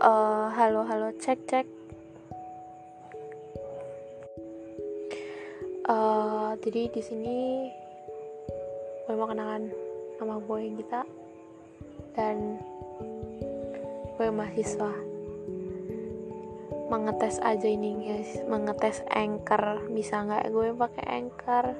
uh, halo halo cek cek. Uh, jadi di sini gue mau kenalan nama yang kita dan gue mahasiswa. Mengetes aja ini guys. Mengetes anchor. Bisa nggak gue pakai anchor?